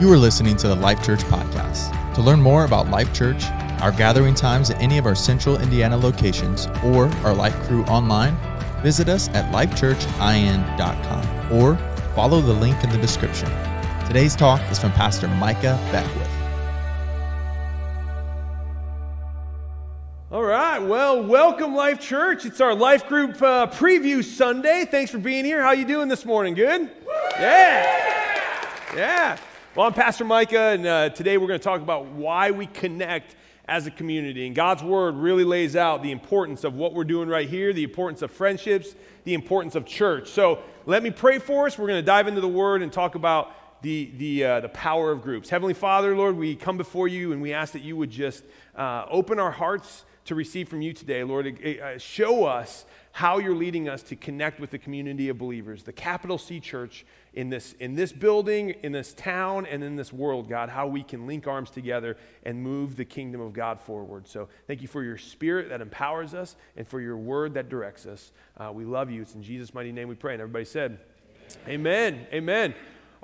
You are listening to the Life Church podcast. To learn more about Life Church, our gathering times at any of our central Indiana locations, or our Life crew online, visit us at lifechurchin.com or follow the link in the description. Today's talk is from Pastor Micah Beckwith. All right, well, welcome Life Church. It's our life group uh, preview Sunday. Thanks for being here. How you doing this morning? Good? Yeah. Yeah. Well, I'm Pastor Micah, and uh, today we're going to talk about why we connect as a community. And God's Word really lays out the importance of what we're doing right here, the importance of friendships, the importance of church. So let me pray for us. We're going to dive into the Word and talk about the, the, uh, the power of groups. Heavenly Father, Lord, we come before you and we ask that you would just uh, open our hearts to receive from you today. Lord, uh, show us how you're leading us to connect with the community of believers, the capital C church in this, in this building, in this town, and in this world, God, how we can link arms together and move the kingdom of God forward. So thank you for your spirit that empowers us and for your word that directs us. Uh, we love you. It's in Jesus' mighty name we pray. And everybody said, Amen. Amen. Amen.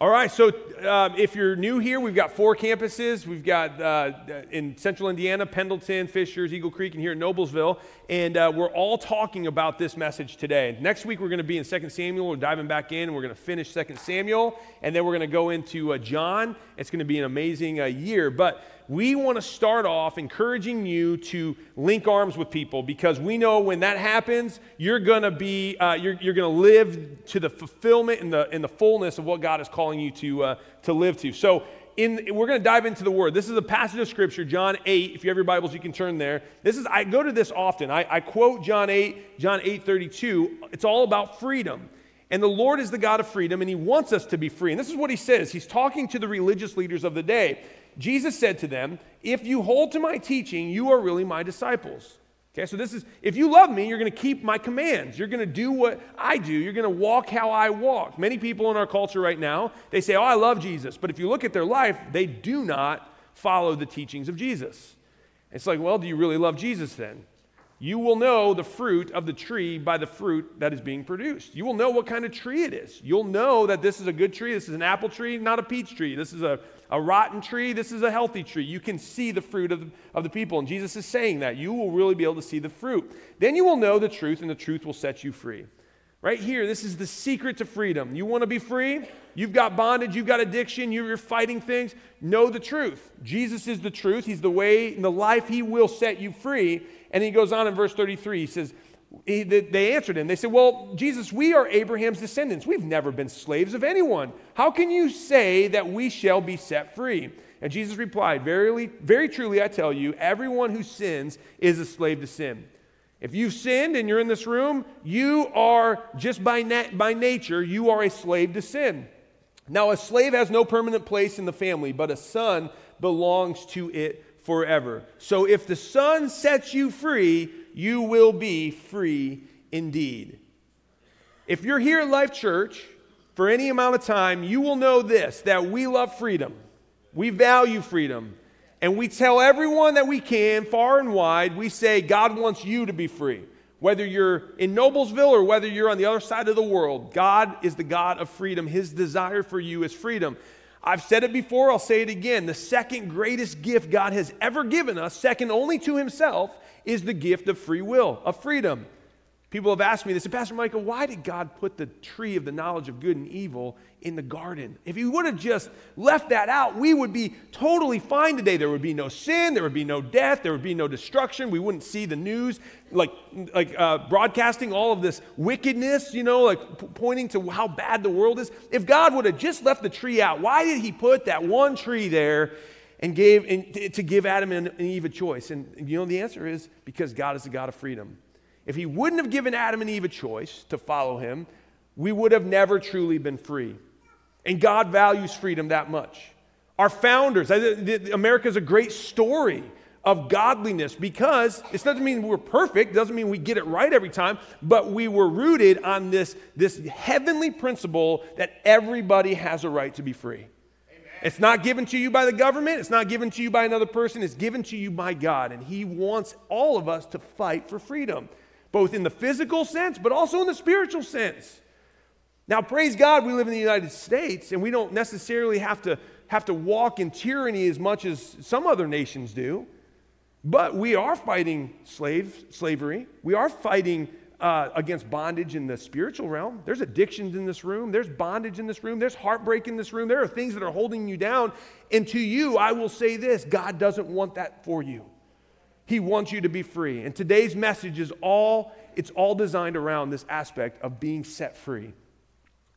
All right, so uh, if you're new here, we've got four campuses. We've got uh, in central Indiana, Pendleton, Fishers, Eagle Creek, and here in Noblesville. And uh, we're all talking about this message today. Next week, we're going to be in 2 Samuel. We're diving back in, we're going to finish 2 Samuel. And then we're going to go into uh, John. It's going to be an amazing uh, year. But we want to start off encouraging you to link arms with people because we know when that happens, you're going to be, uh, you're, you're going to live to the fulfillment and the, and the fullness of what God is calling you to, uh, to live to. So in, we're going to dive into the word. This is a passage of scripture, John 8. If you have your Bibles, you can turn there. This is, I go to this often. I, I quote John 8, John 8 32. It's all about freedom. And the Lord is the God of freedom, and He wants us to be free. And this is what He says. He's talking to the religious leaders of the day. Jesus said to them, If you hold to my teaching, you are really my disciples. Okay, so this is, if you love me, you're going to keep my commands. You're going to do what I do. You're going to walk how I walk. Many people in our culture right now, they say, Oh, I love Jesus. But if you look at their life, they do not follow the teachings of Jesus. It's like, well, do you really love Jesus then? You will know the fruit of the tree by the fruit that is being produced. You will know what kind of tree it is. You'll know that this is a good tree. This is an apple tree, not a peach tree. This is a a rotten tree, this is a healthy tree. You can see the fruit of the, of the people. And Jesus is saying that. You will really be able to see the fruit. Then you will know the truth, and the truth will set you free. Right here, this is the secret to freedom. You want to be free? You've got bondage, you've got addiction, you're fighting things. Know the truth. Jesus is the truth. He's the way and the life. He will set you free. And he goes on in verse 33. He says, he, they answered him. They said, Well, Jesus, we are Abraham's descendants. We've never been slaves of anyone. How can you say that we shall be set free? And Jesus replied, Verily, very truly, I tell you, everyone who sins is a slave to sin. If you've sinned and you're in this room, you are just by, na- by nature, you are a slave to sin. Now, a slave has no permanent place in the family, but a son belongs to it forever. So if the son sets you free, you will be free indeed. If you're here at Life Church for any amount of time, you will know this that we love freedom. We value freedom. And we tell everyone that we can, far and wide, we say, God wants you to be free. Whether you're in Noblesville or whether you're on the other side of the world, God is the God of freedom. His desire for you is freedom. I've said it before, I'll say it again. The second greatest gift God has ever given us, second only to Himself, is the gift of free will, of freedom. People have asked me, they said, Pastor Micah, why did God put the tree of the knowledge of good and evil in the garden? If He would have just left that out, we would be totally fine today. There would be no sin, there would be no death, there would be no destruction. We wouldn't see the news like, like uh, broadcasting all of this wickedness, you know, like p- pointing to how bad the world is. If God would have just left the tree out, why did He put that one tree there and gave and to give Adam and Eve a choice? And you know the answer is because God is the God of freedom. If he wouldn't have given Adam and Eve a choice to follow him, we would have never truly been free. And God values freedom that much. Our founders, America is a great story of godliness because it doesn't mean we're perfect, it doesn't mean we get it right every time, but we were rooted on this, this heavenly principle that everybody has a right to be free. It's not given to you by the government. It's not given to you by another person. It's given to you by God. And He wants all of us to fight for freedom, both in the physical sense, but also in the spiritual sense. Now, praise God, we live in the United States and we don't necessarily have to, have to walk in tyranny as much as some other nations do. But we are fighting slave, slavery. We are fighting uh, against bondage in the spiritual realm. There's addictions in this room. There's bondage in this room. There's heartbreak in this room. There are things that are holding you down. And to you, I will say this God doesn't want that for you. He wants you to be free. And today's message is all, it's all designed around this aspect of being set free.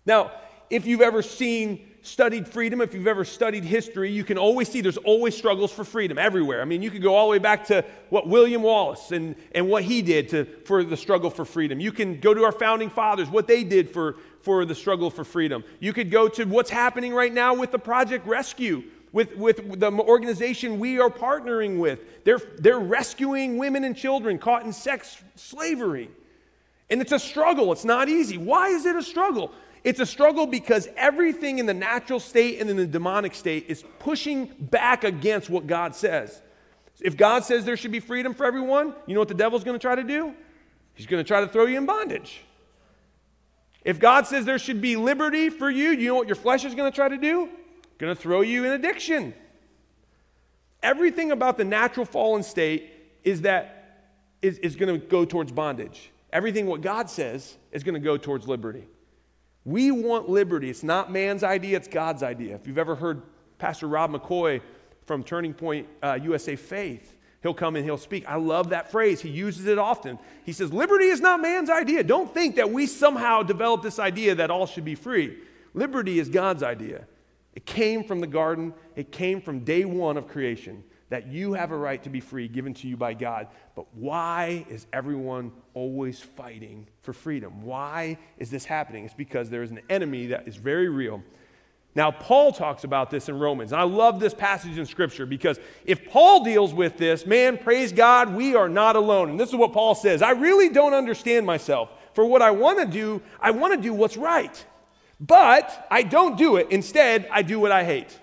Now, if you've ever seen studied freedom, if you've ever studied history, you can always see there's always struggles for freedom everywhere. I mean, you could go all the way back to what William Wallace and, and what he did to, for the struggle for freedom. You can go to our founding fathers, what they did for, for the struggle for freedom. You could go to what's happening right now with the Project Rescue. With, with the organization we are partnering with, they're, they're rescuing women and children caught in sex slavery. And it's a struggle. It's not easy. Why is it a struggle? It's a struggle because everything in the natural state and in the demonic state is pushing back against what God says. If God says there should be freedom for everyone, you know what the devil's going to try to do? He's going to try to throw you in bondage. If God says there should be liberty for you, you know what your flesh is going to try to do? Going to throw you in addiction. Everything about the natural fallen state is that is, is going to go towards bondage. Everything what God says is going to go towards liberty. We want liberty. It's not man's idea, it's God's idea. If you've ever heard Pastor Rob McCoy from Turning Point uh, USA Faith, he'll come and he'll speak. I love that phrase. He uses it often. He says, Liberty is not man's idea. Don't think that we somehow developed this idea that all should be free. Liberty is God's idea. It came from the garden, it came from day one of creation that you have a right to be free given to you by God. But why is everyone always fighting for freedom? Why is this happening? It's because there is an enemy that is very real. Now, Paul talks about this in Romans. And I love this passage in Scripture because if Paul deals with this, man, praise God, we are not alone. And this is what Paul says I really don't understand myself. For what I want to do, I want to do what's right. But I don't do it. Instead, I do what I hate.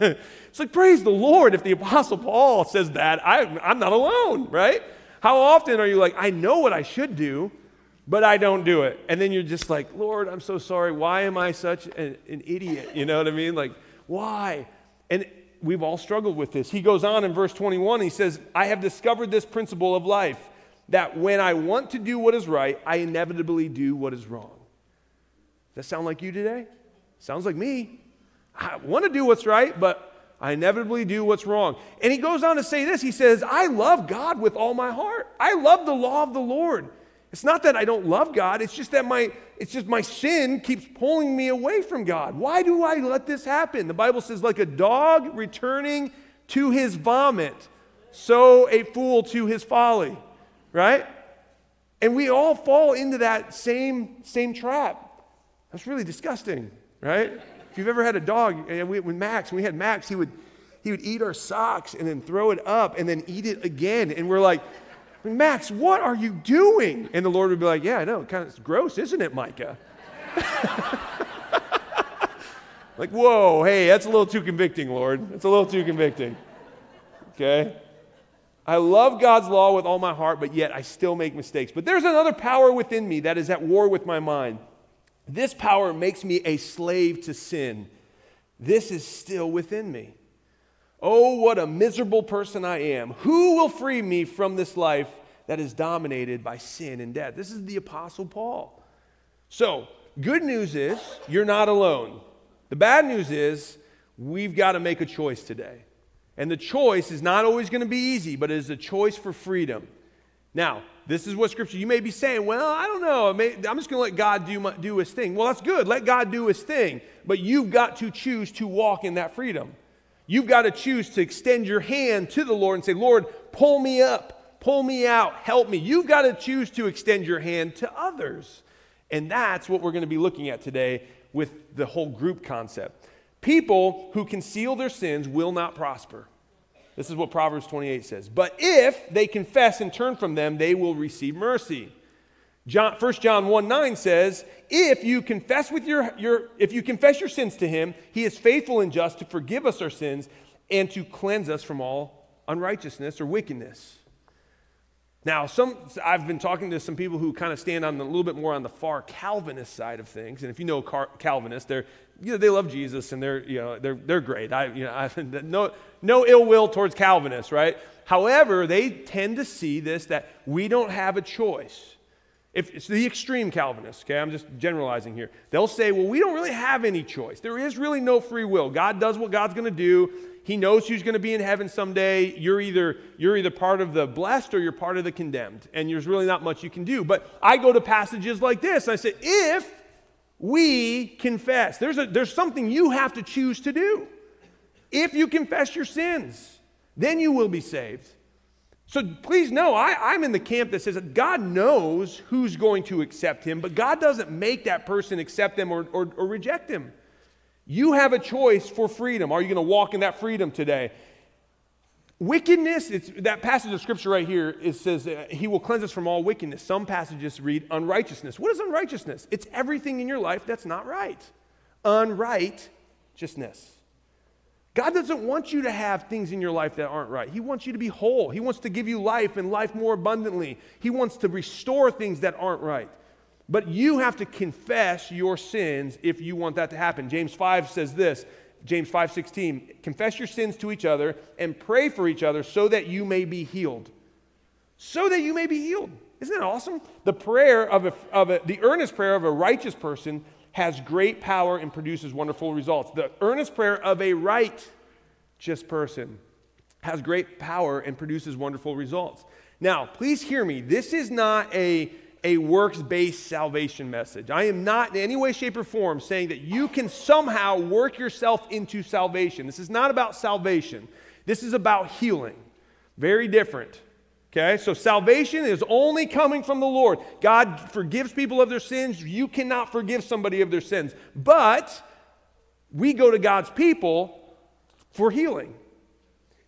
It's like, praise the Lord. If the Apostle Paul says that, I, I'm not alone, right? How often are you like, I know what I should do, but I don't do it? And then you're just like, Lord, I'm so sorry. Why am I such an, an idiot? You know what I mean? Like, why? And we've all struggled with this. He goes on in verse 21, he says, I have discovered this principle of life that when I want to do what is right, I inevitably do what is wrong. Does that sound like you today? Sounds like me. I want to do what's right, but I inevitably do what's wrong. And he goes on to say this He says, I love God with all my heart. I love the law of the Lord. It's not that I don't love God, it's just that my it's just my sin keeps pulling me away from God. Why do I let this happen? The Bible says like a dog returning to his vomit, so a fool to his folly, right? And we all fall into that same same trap. That's really disgusting, right? If you've ever had a dog, and we, when Max, when we had Max, he would, he would eat our socks and then throw it up and then eat it again. And we're like, Max, what are you doing? And the Lord would be like, Yeah, I know, kind of gross, isn't it, Micah? like, whoa, hey, that's a little too convicting, Lord. That's a little too convicting. Okay? I love God's law with all my heart, but yet I still make mistakes. But there's another power within me that is at war with my mind. This power makes me a slave to sin. This is still within me. Oh, what a miserable person I am. Who will free me from this life that is dominated by sin and death? This is the Apostle Paul. So, good news is you're not alone. The bad news is we've got to make a choice today. And the choice is not always going to be easy, but it is a choice for freedom. Now, this is what scripture, you may be saying, well, I don't know. I'm just going to let God do, my, do his thing. Well, that's good. Let God do his thing. But you've got to choose to walk in that freedom. You've got to choose to extend your hand to the Lord and say, Lord, pull me up, pull me out, help me. You've got to choose to extend your hand to others. And that's what we're going to be looking at today with the whole group concept. People who conceal their sins will not prosper. This is what Proverbs 28 says. But if they confess and turn from them, they will receive mercy. John, 1 John 1 9 says, if you confess with your, your if you confess your sins to him, he is faithful and just to forgive us our sins and to cleanse us from all unrighteousness or wickedness. Now, some I've been talking to some people who kind of stand on the, a little bit more on the far Calvinist side of things, and if you know Car- Calvinists, they're you know, they love Jesus and they're you know they're they're great. I you know I, no no ill will towards Calvinists, right? However, they tend to see this that we don't have a choice. If it's the extreme Calvinists, okay, I'm just generalizing here. They'll say, well, we don't really have any choice. There is really no free will. God does what God's going to do. He knows who's going to be in heaven someday. You're either, you're either part of the blessed or you're part of the condemned. And there's really not much you can do. But I go to passages like this and I say, if we confess, there's, a, there's something you have to choose to do. If you confess your sins, then you will be saved. So please know, I, I'm in the camp that says that God knows who's going to accept him, but God doesn't make that person accept them or, or, or reject him. You have a choice for freedom. Are you going to walk in that freedom today? Wickedness, it's, that passage of scripture right here, it says, He will cleanse us from all wickedness. Some passages read unrighteousness. What is unrighteousness? It's everything in your life that's not right. Unrighteousness. God doesn't want you to have things in your life that aren't right. He wants you to be whole. He wants to give you life and life more abundantly. He wants to restore things that aren't right. But you have to confess your sins if you want that to happen. James 5 says this, James 5:16, confess your sins to each other and pray for each other so that you may be healed. So that you may be healed. Isn't that awesome? The prayer of, a, of a, the earnest prayer of a righteous person has great power and produces wonderful results. The earnest prayer of a righteous person has great power and produces wonderful results. Now, please hear me. This is not a, a works based salvation message. I am not in any way, shape, or form saying that you can somehow work yourself into salvation. This is not about salvation, this is about healing. Very different. Okay, so salvation is only coming from the Lord. God forgives people of their sins. You cannot forgive somebody of their sins. But we go to God's people for healing.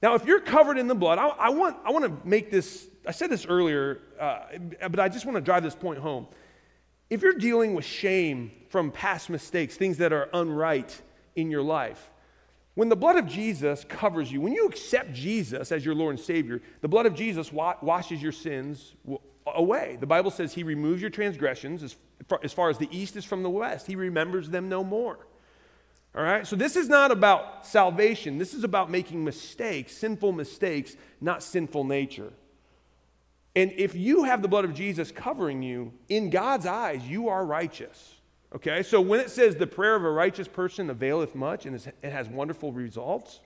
Now, if you're covered in the blood, I, I want, I want to make this, I said this earlier, uh, but I just want to drive this point home. If you're dealing with shame from past mistakes, things that are unright in your life, when the blood of Jesus covers you, when you accept Jesus as your Lord and Savior, the blood of Jesus wa- washes your sins away. The Bible says He removes your transgressions as far, as far as the east is from the west, He remembers them no more. All right? So this is not about salvation. This is about making mistakes, sinful mistakes, not sinful nature. And if you have the blood of Jesus covering you, in God's eyes, you are righteous. Okay, so when it says the prayer of a righteous person availeth much and it has wonderful results,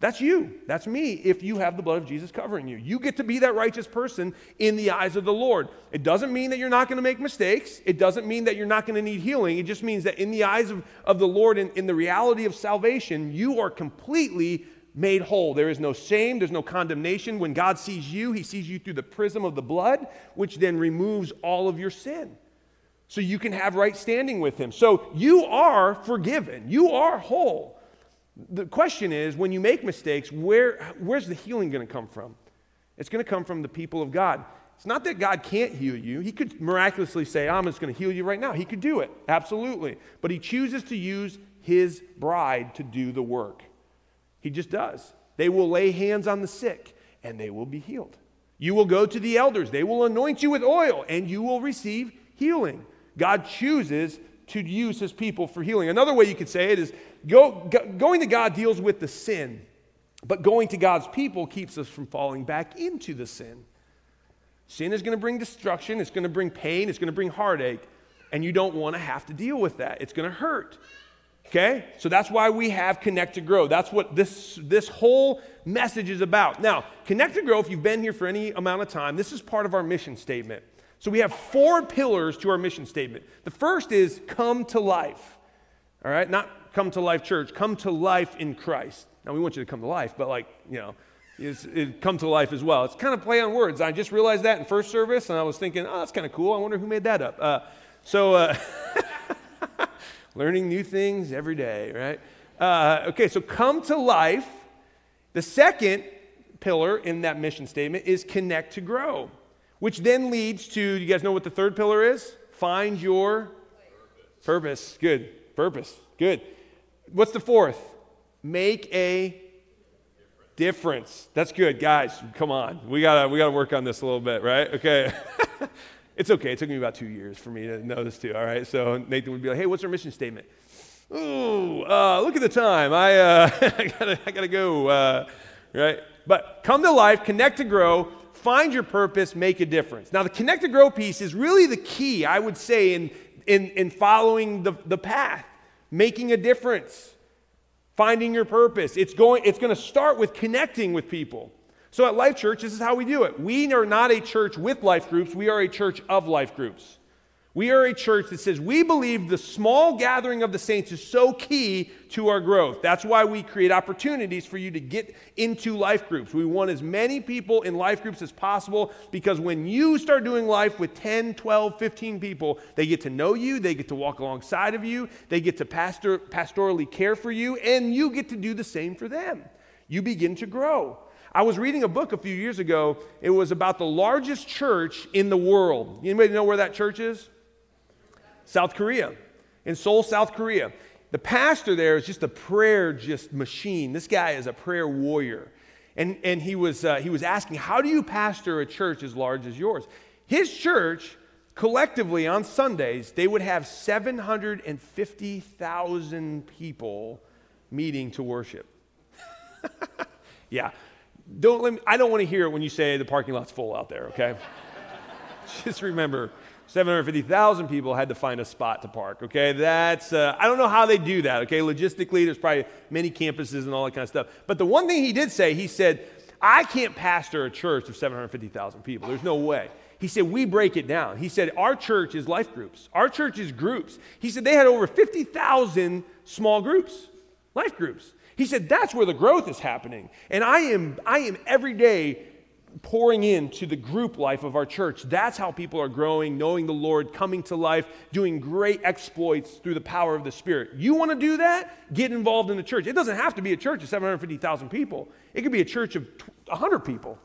that's you. That's me if you have the blood of Jesus covering you. You get to be that righteous person in the eyes of the Lord. It doesn't mean that you're not going to make mistakes. It doesn't mean that you're not going to need healing. It just means that in the eyes of, of the Lord, in, in the reality of salvation, you are completely made whole. There is no shame, there's no condemnation. When God sees you, he sees you through the prism of the blood, which then removes all of your sin so you can have right standing with Him. So you are forgiven, you are whole. The question is when you make mistakes, where, where's the healing going to come from? It's going to come from the people of God. It's not that God can't heal you. He could miraculously say, I'm just going to heal you right now. He could do it, absolutely. But He chooses to use His bride to do the work. He just does. They will lay hands on the sick and they will be healed. You will go to the elders, they will anoint you with oil, and you will receive healing. God chooses to use his people for healing. Another way you could say it is go, go, going to God deals with the sin, but going to God's people keeps us from falling back into the sin. Sin is going to bring destruction, it's going to bring pain, it's going to bring heartache, and you don't want to have to deal with that. It's going to hurt. Okay? So that's why we have Connect to Grow. That's what this, this whole message is about. Now, Connect to Grow, if you've been here for any amount of time, this is part of our mission statement. So we have four pillars to our mission statement. The first is come to life. All right? Not come to life church, come to life in Christ. Now we want you to come to life, but like, you know, it's, it come to life as well. It's kind of play on words. I just realized that in first service, and I was thinking, oh, that's kind of cool. I wonder who made that up. Uh, so, uh, learning new things every day, right? Uh, okay, so come to life. The second pillar in that mission statement is connect to grow which then leads to, you guys know what the third pillar is? Find your purpose. Good. Purpose. Good. What's the fourth? Make a Difference. That's good, guys. Come on, we gotta we gotta work on this a little bit, right? Okay. it's okay. It took me about two years for me to know this too. All right. So Nathan would be like, "Hey, what's our mission statement?" Ooh, uh, look at the time. I, uh, I, gotta, I gotta go. Uh, right? But come to life, connect to grow, find your purpose, make a difference. Now, the connect to grow piece is really the key, I would say, in, in, in following the, the path, making a difference, finding your purpose. It's going, it's going to start with connecting with people. So at Life Church, this is how we do it. We are not a church with life groups, we are a church of life groups. We are a church that says we believe the small gathering of the saints is so key to our growth. That's why we create opportunities for you to get into life groups. We want as many people in life groups as possible because when you start doing life with 10, 12, 15 people, they get to know you, they get to walk alongside of you, they get to pastor, pastorally care for you, and you get to do the same for them. You begin to grow. I was reading a book a few years ago. It was about the largest church in the world. Anybody know where that church is? South Korea, in Seoul, South Korea. The pastor there is just a prayer just machine. This guy is a prayer warrior. And, and he, was, uh, he was asking, How do you pastor a church as large as yours? His church, collectively on Sundays, they would have 750,000 people meeting to worship. yeah. Don't let me, I don't want to hear it when you say the parking lot's full out there, okay? Just remember, 750,000 people had to find a spot to park. Okay, that's, uh, I don't know how they do that. Okay, logistically, there's probably many campuses and all that kind of stuff. But the one thing he did say, he said, I can't pastor a church of 750,000 people. There's no way. He said, We break it down. He said, Our church is life groups, our church is groups. He said, They had over 50,000 small groups, life groups. He said, That's where the growth is happening. And I am, I am every day pouring into the group life of our church. That's how people are growing, knowing the Lord, coming to life, doing great exploits through the power of the Spirit. You want to do that? Get involved in the church. It doesn't have to be a church of 750,000 people, it could be a church of 100 people.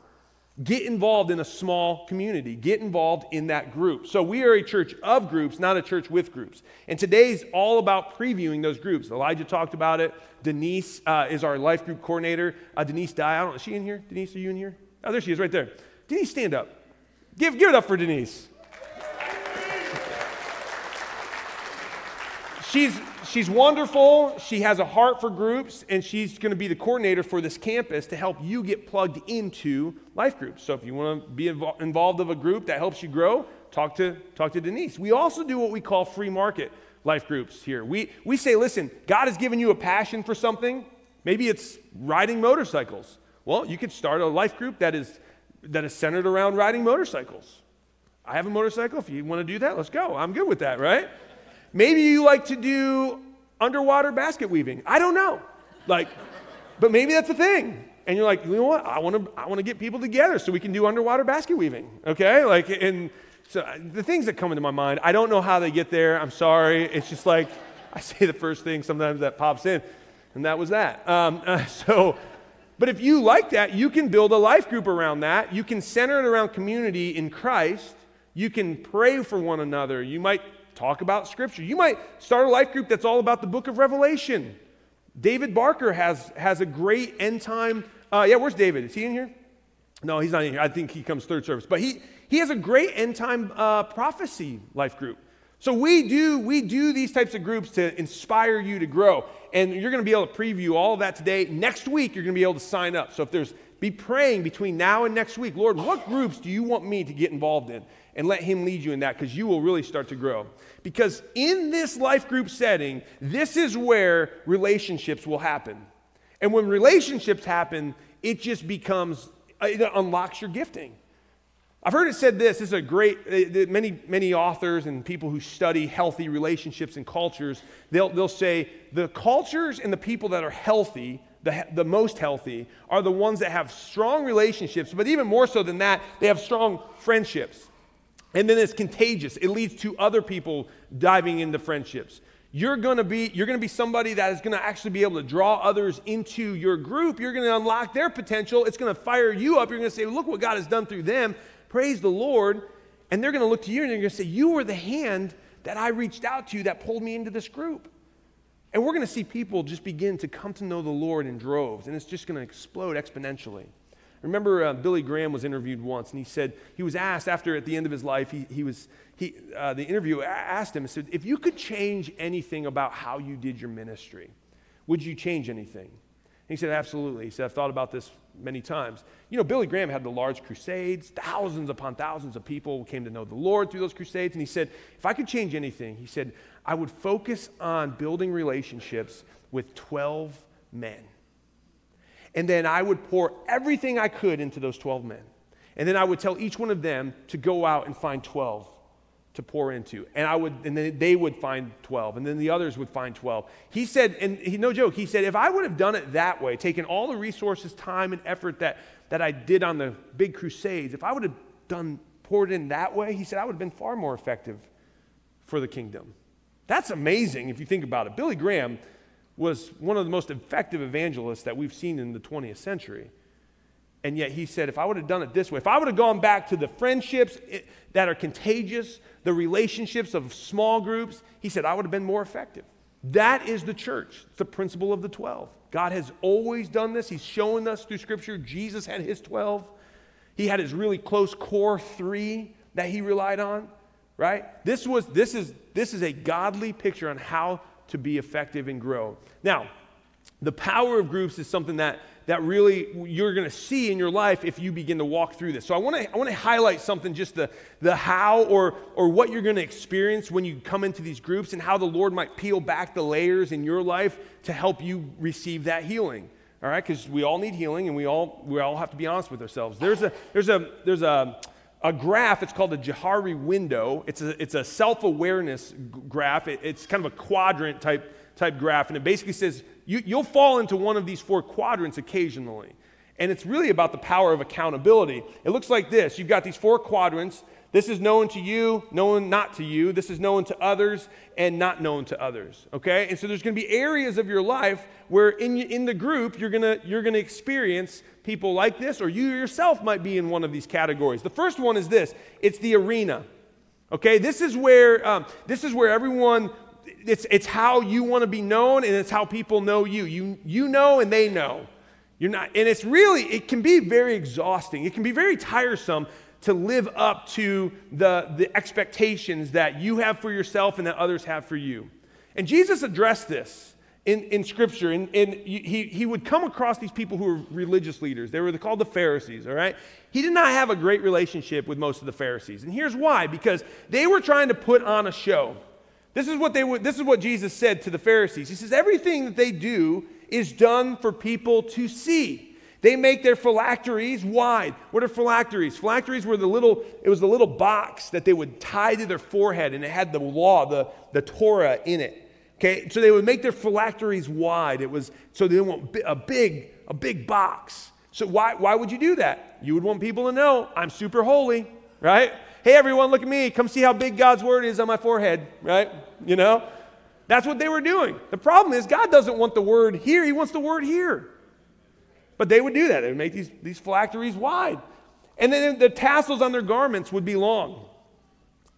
Get involved in a small community. Get involved in that group. So, we are a church of groups, not a church with groups. And today's all about previewing those groups. Elijah talked about it. Denise uh, is our life group coordinator. Uh, Denise Dye, I don't know, is she in here? Denise, are you in here? Oh, there she is right there. Denise, stand up. Give, give it up for Denise. She's, she's wonderful. She has a heart for groups, and she's going to be the coordinator for this campus to help you get plugged into life groups. So if you want to be invo- involved of a group that helps you grow, talk to, talk to Denise. We also do what we call free market life groups here. We, we say, listen, God has given you a passion for something. Maybe it's riding motorcycles. Well, you could start a life group that is, that is centered around riding motorcycles. I have a motorcycle. If you want to do that, let's go. I'm good with that, right? Maybe you like to do underwater basket weaving. I don't know. Like, but maybe that's a thing. And you're like, you know what? I want to I want to get people together so we can do underwater basket weaving. Okay? Like and so uh, the things that come into my mind, I don't know how they get there. I'm sorry. It's just like I say the first thing sometimes that pops in, and that was that. Um, uh, so but if you like that, you can build a life group around that. You can center it around community in Christ. You can pray for one another. You might talk about Scripture. You might start a life group that's all about the book of Revelation. David Barker has, has a great end time. Uh, yeah, where's David? Is he in here? No, he's not in here. I think he comes third service. But he, he has a great end time uh, prophecy life group. So we do, we do these types of groups to inspire you to grow. And you're going to be able to preview all of that today. Next week, you're going to be able to sign up. So if there's, be praying between now and next week. Lord, what groups do you want me to get involved in? And let Him lead you in that because you will really start to grow. Because in this life group setting, this is where relationships will happen. And when relationships happen, it just becomes, it unlocks your gifting. I've heard it said this, this is a great, uh, many, many authors and people who study healthy relationships and cultures, they'll, they'll say the cultures and the people that are healthy, the, the most healthy, are the ones that have strong relationships, but even more so than that, they have strong friendships. And then it's contagious. It leads to other people diving into friendships. You're to be you're to be somebody that is to actually be able to draw others into your group. You're to unlock their potential. It's to fire you up. You're to say, "Look what God has done through them." praise the Lord. And they're to look to you and they're to say, You were the hand that I reached out to that pulled me into this group. And we're to see people just begin to come to know the Lord in droves, and it's just to explode exponentially. Remember, uh, Billy Graham was interviewed once, and he said, he was asked after at the end of his life, he, he was, he, uh, the interviewer asked him, said, if you could change anything about how you did your ministry, would you change anything? he said, absolutely. He said, I've thought about this many times. You know, Billy Graham had the large crusades, thousands upon thousands of people came to know the Lord through those crusades. And he said, if I could change anything, he said, I would focus on building relationships with 12 men. And then I would pour everything I could into those 12 men. And then I would tell each one of them to go out and find 12 to pour into. And I would, and then they would find 12, and then the others would find 12. He said, and he, no joke, he said, if I would have done it that way, taken all the resources, time, and effort that, that I did on the big crusades, if I would have done, poured in that way, he said, I would have been far more effective for the kingdom. That's amazing if you think about it. Billy Graham was one of the most effective evangelists that we've seen in the 20th century. And yet he said, if I would have done it this way, if I would have gone back to the friendships eh, that are contagious, the relationships of small groups, he said, I would have been more effective. That is the church. It's the principle of the 12. God has always done this. He's shown us through Scripture. Jesus had his 12. He had his really close core three that he relied on, right? This, was, this, is, this is a godly picture on how to be effective and grow. Now, the power of groups is something that that really you're going to see in your life if you begin to walk through this. So I want to I want to highlight something just the the how or or what you're going to experience when you come into these groups and how the Lord might peel back the layers in your life to help you receive that healing. All right? Cuz we all need healing and we all we all have to be honest with ourselves. There's a there's a there's a a graph, it's called a Johari window. It's a, it's a self awareness graph. It, it's kind of a quadrant type, type graph, and it basically says you, you'll fall into one of these four quadrants occasionally. And it's really about the power of accountability. It looks like this you've got these four quadrants. This is known to you, known not to you. This is known to others and not known to others. Okay? And so there's going to be areas of your life where in, in the group you're going to you're going to experience people like this, or you yourself might be in one of these categories. The first one is this it's the arena. Okay? This is where, um, this is where everyone it's, it's how you want to be known and it's how people know you. You, you know and they know. You're not, and it's really, it can be very exhausting. It can be very tiresome to live up to the, the expectations that you have for yourself and that others have for you. And Jesus addressed this in, in Scripture, and, and he, he would come across these people who were religious leaders. They were called the Pharisees, all right? He did not have a great relationship with most of the Pharisees. And here's why because they were trying to put on a show. This is what they would, this is what Jesus said to the Pharisees. He says, everything that they do is done for people to see. They make their phylacteries wide. What are phylacteries? Phylacteries were the little, it was the little box that they would tie to their forehead, and it had the law, the, the Torah in it. Okay, so they would make their phylacteries wide. It was so they want a big, a big box. So why, why would you do that? You would want people to know I'm super holy, right? hey, everyone, look at me. Come see how big God's word is on my forehead, right? You know? That's what they were doing. The problem is, God doesn't want the word here, He wants the word here. But they would do that. They would make these, these phylacteries wide. And then the tassels on their garments would be long.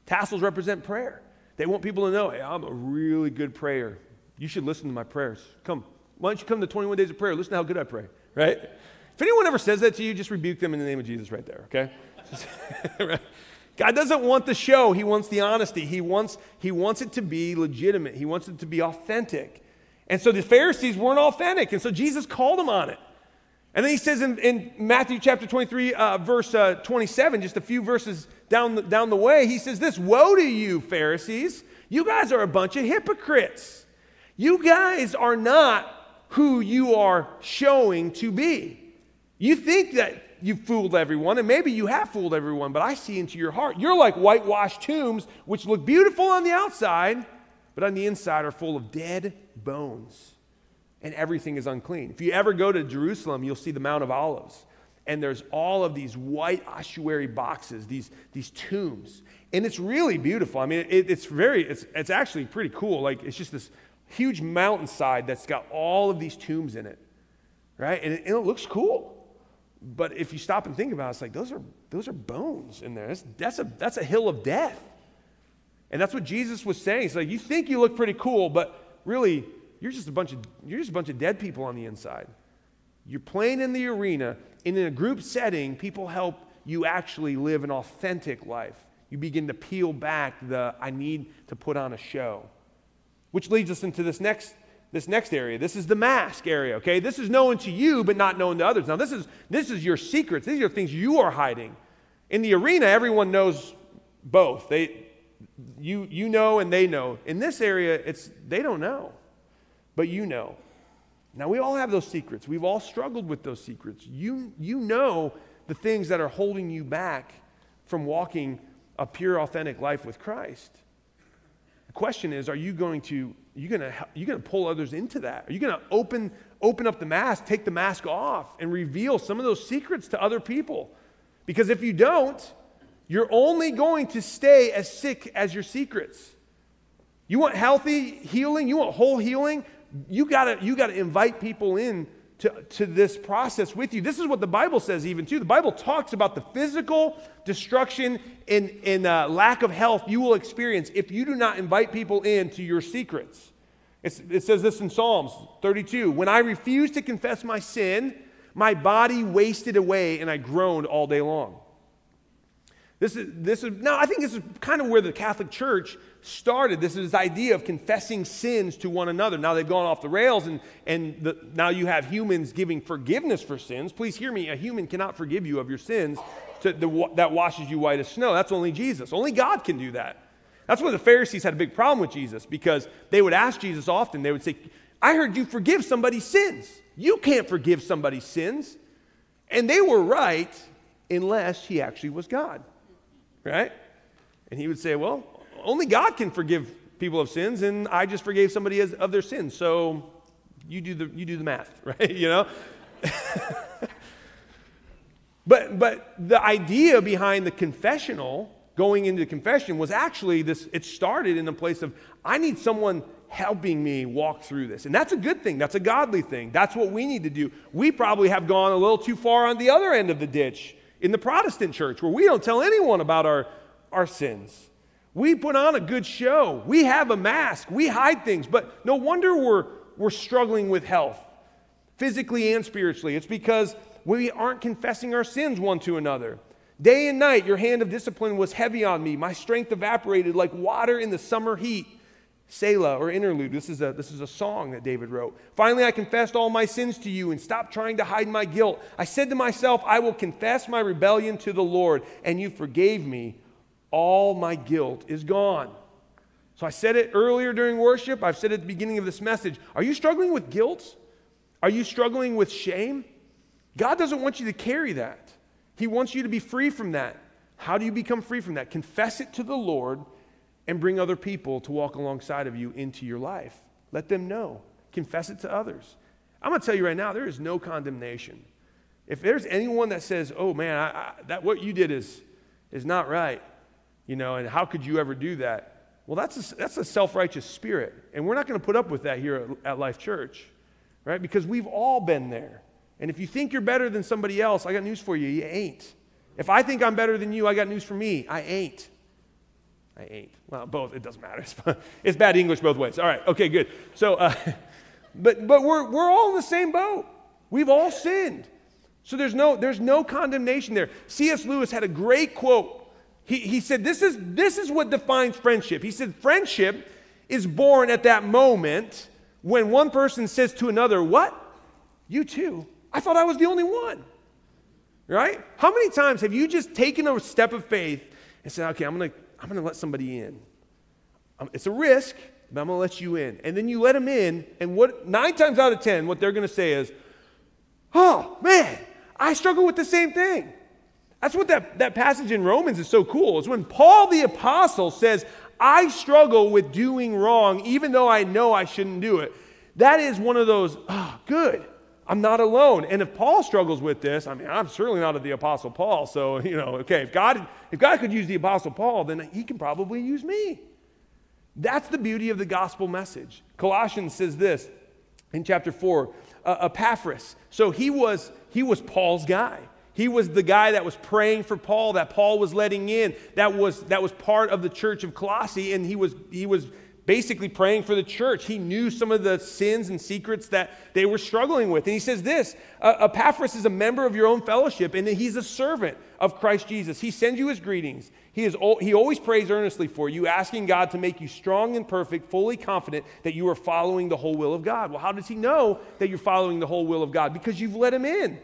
Tassels represent prayer. They want people to know, hey, I'm a really good prayer. You should listen to my prayers. Come, why don't you come to 21 days of prayer? Listen to how good I pray, right? If anyone ever says that to you, just rebuke them in the name of Jesus right there, okay? God doesn't want the show, He wants the honesty. He wants, he wants it to be legitimate, He wants it to be authentic. And so the Pharisees weren't authentic, and so Jesus called them on it. And then he says in, in Matthew chapter 23, uh, verse uh, 27, just a few verses down the, down the way, he says this Woe to you, Pharisees! You guys are a bunch of hypocrites. You guys are not who you are showing to be. You think that you've fooled everyone, and maybe you have fooled everyone, but I see into your heart. You're like whitewashed tombs, which look beautiful on the outside, but on the inside are full of dead bones, and everything is unclean. If you ever go to Jerusalem, you'll see the Mount of Olives, and there's all of these white ossuary boxes, these, these tombs, and it's really beautiful. I mean, it, it's very, it's, it's actually pretty cool. Like, it's just this huge mountainside that's got all of these tombs in it, right? And it, and it looks cool. But if you stop and think about it, it's like those are, those are bones in there. That's, that's, a, that's a hill of death. And that's what Jesus was saying. He's like, you think you look pretty cool, but really, you're just a bunch of you're just a bunch of dead people on the inside. You're playing in the arena, and in a group setting, people help you actually live an authentic life. You begin to peel back the I need to put on a show. Which leads us into this next this next area. This is the mask area, okay? This is known to you but not known to others. Now this is this is your secrets. These are things you are hiding. In the arena, everyone knows both. They you you know and they know. In this area, it's they don't know. But you know. Now we all have those secrets. We've all struggled with those secrets. You you know the things that are holding you back from walking a pure authentic life with Christ. The question is, are you going to you going to you to pull others into that? Are you going to open open up the mask, take the mask off and reveal some of those secrets to other people? Because if you don't, you're only going to stay as sick as your secrets. You want healthy healing, you want whole healing, you got to you got to invite people in to, to this process with you. This is what the Bible says, even too. The Bible talks about the physical destruction and, and uh, lack of health you will experience if you do not invite people into your secrets. It's, it says this in Psalms 32 When I refused to confess my sin, my body wasted away and I groaned all day long. This is, this is, now I think this is kind of where the Catholic Church started. This is this idea of confessing sins to one another. Now they've gone off the rails, and, and the, now you have humans giving forgiveness for sins. Please hear me a human cannot forgive you of your sins to, the, that washes you white as snow. That's only Jesus. Only God can do that. That's why the Pharisees had a big problem with Jesus because they would ask Jesus often, they would say, I heard you forgive somebody's sins. You can't forgive somebody's sins. And they were right unless he actually was God right? And he would say, Well, only God can forgive people of sins, and I just forgave somebody of their sins. So you do the, you do the math, right? you know? but, but the idea behind the confessional, going into confession, was actually this it started in a place of, I need someone helping me walk through this. And that's a good thing. That's a godly thing. That's what we need to do. We probably have gone a little too far on the other end of the ditch in the Protestant church where we don't tell anyone about our, our sins. We put on a good show. We have a mask. We hide things. But no wonder we're, we're struggling with health, physically and spiritually. It's because we aren't confessing our sins one to another. Day and night, your hand of discipline was heavy on me. My strength evaporated like water in the summer heat. Selah or interlude. This is, a, this is a song that David wrote. Finally, I confessed all my sins to you and stopped trying to hide my guilt. I said to myself, I will confess my rebellion to the Lord, and you forgave me. All my guilt is gone. So I said it earlier during worship. I've said it at the beginning of this message. Are you struggling with guilt? Are you struggling with shame? God doesn't want you to carry that. He wants you to be free from that. How do you become free from that? Confess it to the Lord and bring other people to walk alongside of you into your life. Let them know. Confess it to others. I'm going to tell you right now, there is no condemnation. If there's anyone that says, "Oh man, I, I, that what you did is is not right," you know, and how could you ever do that? Well, that's a, that's a self-righteous spirit, and we're not going to put up with that here at, at Life Church, right? Because we've all been there. And if you think you're better than somebody else, I got news for you. You ain't. If I think I'm better than you, I got news for me. I ain't. I ain't. Well, both. It doesn't matter. It's, bad English both ways. All right. Okay, good. So, uh, but, but we're, we're all in the same boat. We've all sinned. So there's no, there's no condemnation there. C.S. Lewis had a great quote. He, he said, this is, this is what defines friendship. He said, friendship is born at that moment when one person says to another, What? You too? I thought I was the only one. Right? How many times have you just taken a step of faith and said, Okay, I'm going to I'm going to let somebody in. Um, it's a risk, but I'm going to let you in. And then you let them in, and what nine times out of ten, what they're going to say is, "Oh man, I struggle with the same thing." That's what that, that passage in Romans is so cool. Is when Paul the apostle says, "I struggle with doing wrong, even though I know I shouldn't do it." That is one of those. Oh, good. I'm not alone. And if Paul struggles with this, I mean, I'm certainly not of the Apostle Paul. So, you know, okay, if God, if God could use the Apostle Paul, then he can probably use me. That's the beauty of the gospel message. Colossians says this in chapter 4 uh, Epaphras. So he was, he was Paul's guy. He was the guy that was praying for Paul, that Paul was letting in, that was, that was part of the church of Colossae, and he was, he was basically praying for the church. He knew some of the sins and secrets that they were struggling with. And he says this uh, Epaphras is a member of your own fellowship, and he's a servant of Christ Jesus. He sends you his greetings. He, is, he always prays earnestly for you, asking God to make you strong and perfect, fully confident that you are following the whole will of God. Well, how does he know that you're following the whole will of God? Because you've let him in.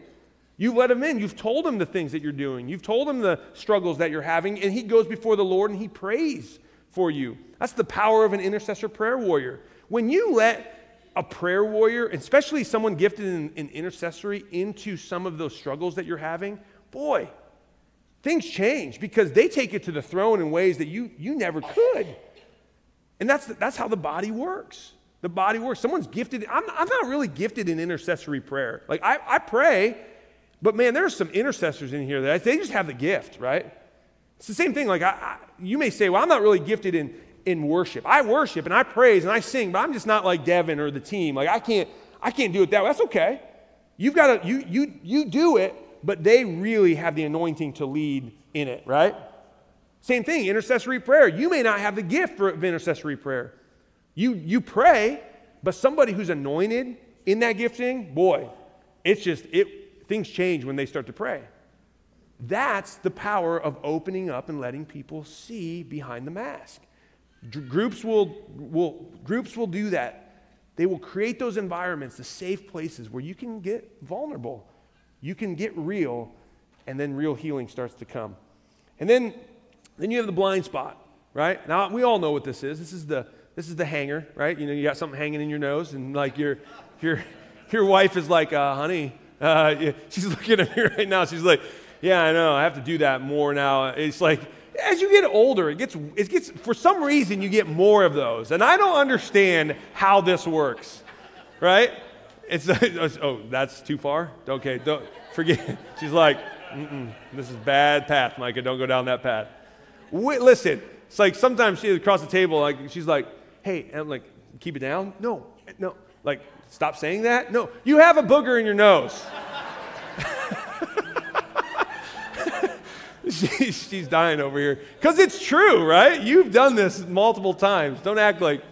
You've let him in. You've told him the things that you're doing. You've told him the struggles that you're having, and he goes before the Lord and he prays for you. That's the power of an intercessor prayer warrior. When you let a prayer warrior, especially someone gifted in, in intercessory, into some of those struggles that you're having, boy, things change because they take it to the throne in ways that you, you never could. And that's, that's how the body works. The body works. Someone's gifted. I'm, I'm not really gifted in intercessory prayer. Like, I, I pray, but man, there's some intercessors in here that they just have the gift, right? It's the same thing. Like, I, I, you may say, well, I'm not really gifted in, in worship. I worship and I praise and I sing, but I'm just not like Devin or the team. Like, I can't, I can't do it that way. That's okay. You've got to, you, you, you do it, but they really have the anointing to lead in it, right? Same thing, intercessory prayer. You may not have the gift for intercessory prayer. You, you pray, but somebody who's anointed in that gifting, boy, it's just, it, things change when they start to pray. That's the power of opening up and letting people see behind the mask. groups will, will, groups will do that. They will create those environments, the safe places where you can get vulnerable, you can get real, and then real healing starts to come. And then, then you have the blind spot, right? Now we all know what this is. This is the this is the hanger, right? You know, you got something hanging in your nose, and like your your your wife is like, uh, honey, uh, she's looking at me right now. She's like, yeah, I know. I have to do that more now. It's like, as you get older, it gets, it gets, for some reason, you get more of those. And I don't understand how this works, right? It's, it's oh, that's too far? Okay, don't forget. She's like, this is bad path, Micah. Don't go down that path. Wait, listen, it's like sometimes she's across the table, like she's like, hey, and I'm like, keep it down? No, no. Like, stop saying that? No, you have a booger in your nose. she, she's dying over here. Because it's true, right? You've done this multiple times. Don't act like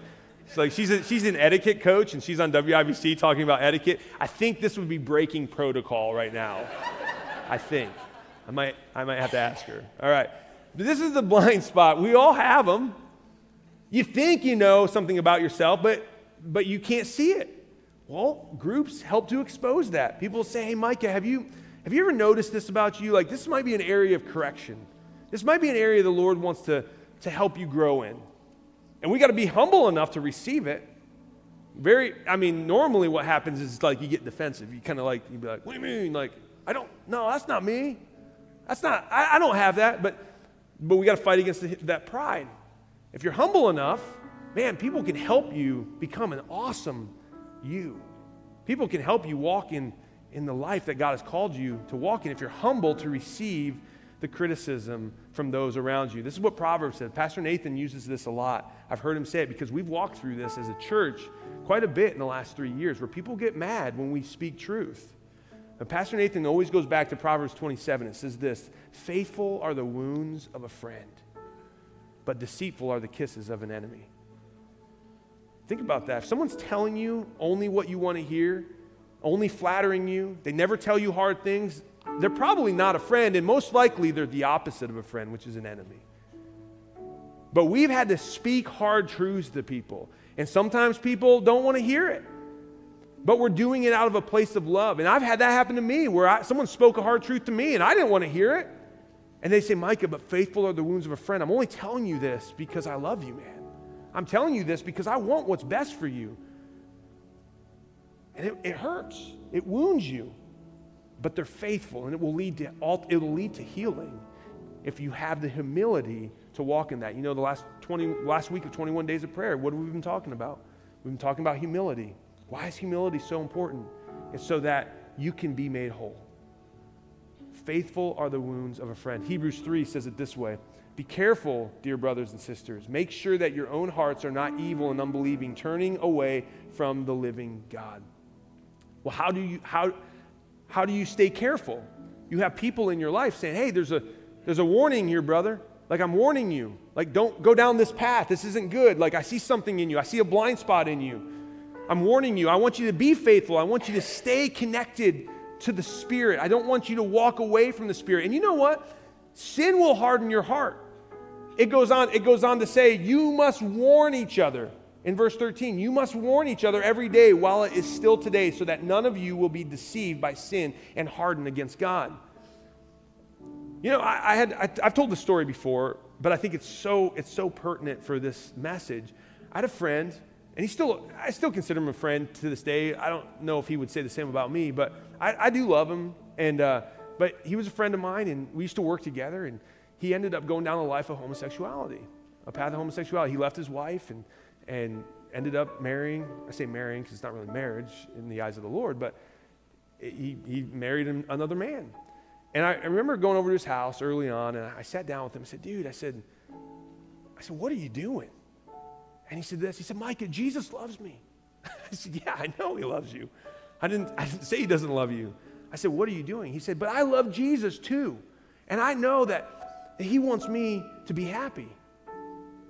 it's like she's, a, she's an etiquette coach and she's on WIBC talking about etiquette. I think this would be breaking protocol right now. I think. I might, I might have to ask her. All right. This is the blind spot. We all have them. You think you know something about yourself, but, but you can't see it. Well, groups help to expose that. People say, hey, Micah, have you, have you ever noticed this about you? Like, this might be an area of correction. This might be an area the Lord wants to, to help you grow in. And we got to be humble enough to receive it. Very, I mean, normally what happens is like you get defensive. You kind of like, you'd be like, what do you mean? Like, I don't, no, that's not me. That's not, I, I don't have that. But, but we got to fight against the, that pride. If you're humble enough, man, people can help you become an awesome you. People can help you walk in in the life that God has called you to walk in if you're humble to receive the criticism from those around you. This is what Proverbs says. Pastor Nathan uses this a lot. I've heard him say it because we've walked through this as a church quite a bit in the last three years where people get mad when we speak truth. But Pastor Nathan always goes back to Proverbs 27. It says this Faithful are the wounds of a friend, but deceitful are the kisses of an enemy. Think about that. If someone's telling you only what you want to hear, only flattering you, they never tell you hard things, they're probably not a friend, and most likely they're the opposite of a friend, which is an enemy. But we've had to speak hard truths to people, and sometimes people don't want to hear it. But we're doing it out of a place of love. And I've had that happen to me where I, someone spoke a hard truth to me and I didn't want to hear it. And they say, Micah, but faithful are the wounds of a friend. I'm only telling you this because I love you, man. I'm telling you this because I want what's best for you. And it, it hurts, it wounds you. But they're faithful, and it will lead to it will lead to healing if you have the humility to walk in that. You know, the last 20 last week of 21 days of prayer, what have we been talking about? We've been talking about humility. Why is humility so important? It's so that you can be made whole. Faithful are the wounds of a friend. Hebrews 3 says it this way Be careful, dear brothers and sisters. Make sure that your own hearts are not evil and unbelieving, turning away from the living God. Well, how do you, how, how do you stay careful? You have people in your life saying, hey, there's a, there's a warning here, brother. Like, I'm warning you. Like, don't go down this path. This isn't good. Like, I see something in you. I see a blind spot in you. I'm warning you. I want you to be faithful. I want you to stay connected to the Spirit. I don't want you to walk away from the Spirit. And you know what? Sin will harden your heart. It goes on, it goes on to say, you must warn each other. In verse 13, you must warn each other every day while it is still today, so that none of you will be deceived by sin and hardened against God. You know, I, I had I, I've told this story before, but I think it's so it's so pertinent for this message. I had a friend, and he still I still consider him a friend to this day. I don't know if he would say the same about me, but I, I do love him. And uh, but he was a friend of mine, and we used to work together. And he ended up going down a life of homosexuality, a path of homosexuality. He left his wife and and ended up marrying. I say marrying because it's not really marriage in the eyes of the Lord, but he he married another man. And I, I remember going over to his house early on, and I sat down with him. I said, dude, I said, I said, what are you doing? And he said this. He said, Micah, Jesus loves me. I said, yeah, I know he loves you. I didn't, I didn't say he doesn't love you. I said, what are you doing? He said, but I love Jesus too. And I know that he wants me to be happy.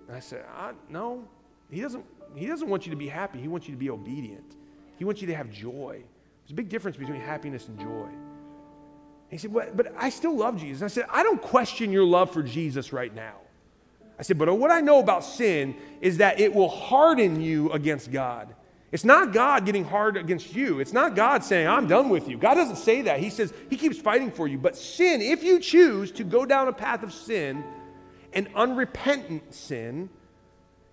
And I said, I, no, he doesn't, he doesn't want you to be happy. He wants you to be obedient. He wants you to have joy. There's a big difference between happiness and joy. He said, but, but I still love Jesus. I said, I don't question your love for Jesus right now. I said, but what I know about sin is that it will harden you against God. It's not God getting hard against you. It's not God saying, I'm done with you. God doesn't say that. He says, He keeps fighting for you. But sin, if you choose to go down a path of sin, an unrepentant sin,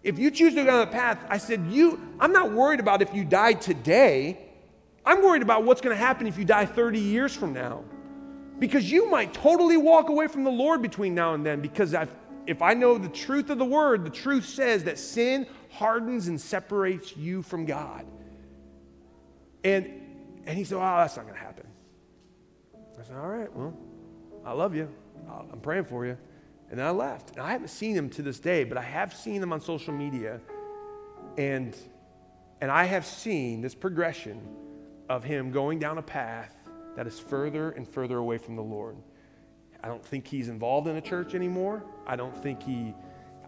if you choose to go down a path, I said, you, I'm not worried about if you die today. I'm worried about what's going to happen if you die 30 years from now. Because you might totally walk away from the Lord between now and then. Because I've, if I know the truth of the word, the truth says that sin hardens and separates you from God. And, and he said, Oh, that's not going to happen. I said, All right, well, I love you. I'm praying for you. And then I left. And I haven't seen him to this day, but I have seen him on social media. And, and I have seen this progression of him going down a path that is further and further away from the Lord. I don't think he's involved in a church anymore. I don't think he,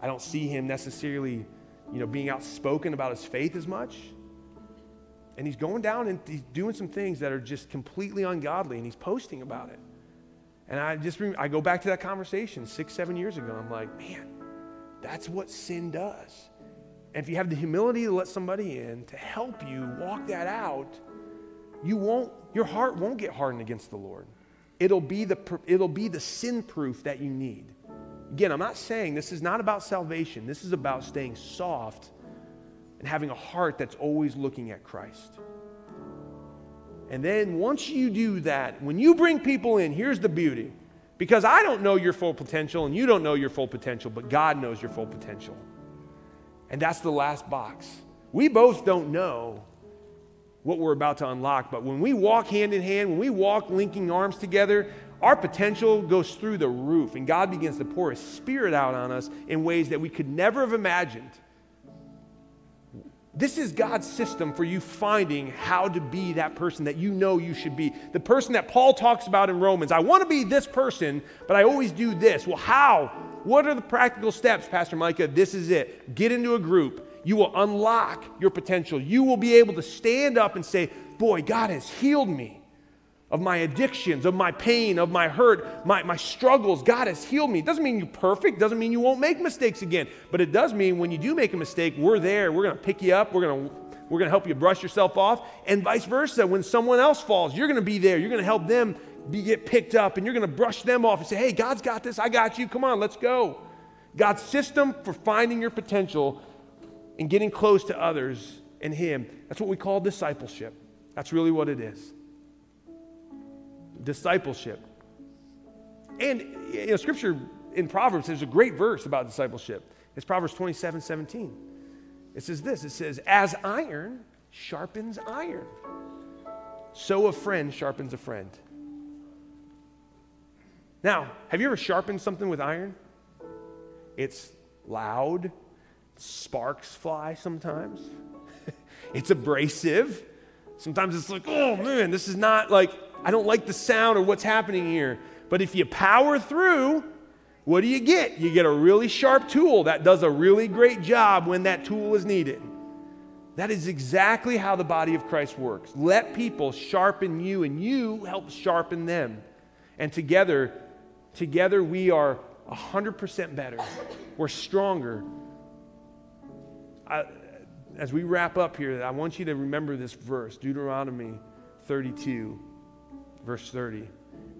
I don't see him necessarily, you know, being outspoken about his faith as much. And he's going down and he's doing some things that are just completely ungodly and he's posting about it. And I just, I go back to that conversation six, seven years ago. I'm like, man, that's what sin does. And if you have the humility to let somebody in to help you walk that out, you won't your heart won't get hardened against the Lord. It'll be the, it'll be the sin proof that you need. Again, I'm not saying this is not about salvation. This is about staying soft and having a heart that's always looking at Christ. And then once you do that, when you bring people in, here's the beauty. Because I don't know your full potential and you don't know your full potential, but God knows your full potential. And that's the last box. We both don't know what we're about to unlock. But when we walk hand in hand, when we walk linking arms together, our potential goes through the roof, and God begins to pour His Spirit out on us in ways that we could never have imagined. This is God's system for you finding how to be that person that you know you should be. The person that Paul talks about in Romans. I want to be this person, but I always do this. Well, how? What are the practical steps, Pastor Micah? This is it. Get into a group you will unlock your potential. You will be able to stand up and say, Boy, God has healed me of my addictions, of my pain, of my hurt, my, my struggles. God has healed me. It doesn't mean you're perfect, doesn't mean you won't make mistakes again. But it does mean when you do make a mistake, we're there. We're going to pick you up. We're going to we're going to help you brush yourself off. And vice versa. When someone else falls, you're going to be there. You're going to help them be, get picked up and you're going to brush them off and say, hey, God's got this. I got you. Come on, let's go. God's system for finding your potential and getting close to others and Him. That's what we call discipleship. That's really what it is. Discipleship. And you know, scripture in Proverbs, there's a great verse about discipleship. It's Proverbs 27 17. It says this it says, As iron sharpens iron, so a friend sharpens a friend. Now, have you ever sharpened something with iron? It's loud, Sparks fly sometimes. it's abrasive. Sometimes it's like, oh man, this is not like, I don't like the sound or what's happening here. But if you power through, what do you get? You get a really sharp tool that does a really great job when that tool is needed. That is exactly how the body of Christ works. Let people sharpen you, and you help sharpen them. And together, together we are 100% better. We're stronger. I, as we wrap up here, I want you to remember this verse, Deuteronomy 32, verse 30.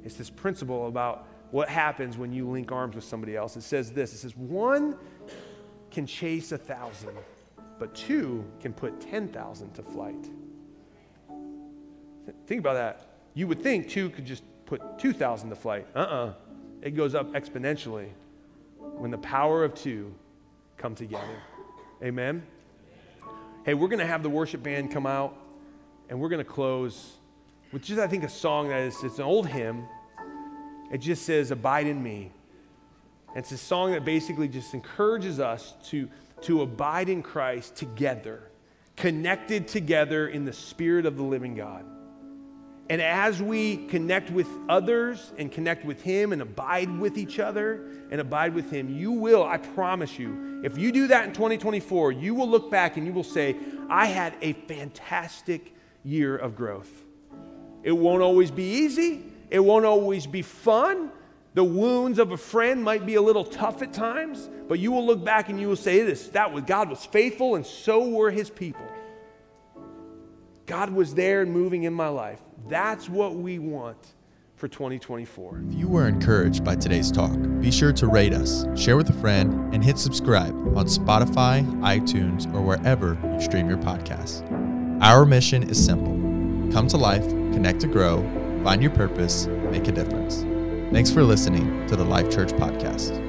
It's this principle about what happens when you link arms with somebody else. It says this it says, one can chase a thousand, but two can put 10,000 to flight. Think about that. You would think two could just put 2,000 to flight. Uh uh-uh. uh It goes up exponentially when the power of two come together. Amen? Hey, we're going to have the worship band come out, and we're going to close with is, I think, a song that is, it's an old hymn it just says, Abide in me. And it's a song that basically just encourages us to, to abide in Christ together, connected together in the Spirit of the living God. And as we connect with others and connect with Him and abide with each other and abide with Him, you will, I promise you, if you do that in 2024, you will look back and you will say, I had a fantastic year of growth. It won't always be easy, it won't always be fun. The wounds of a friend might be a little tough at times, but you will look back and you will say this that was God was faithful and so were his people. God was there and moving in my life. That's what we want for 2024. If you were encouraged by today's talk, be sure to rate us, share with a friend, and hit subscribe on Spotify, iTunes, or wherever you stream your podcasts. Our mission is simple come to life, connect to grow, Find your purpose, make a difference. Thanks for listening to the Life Church Podcast.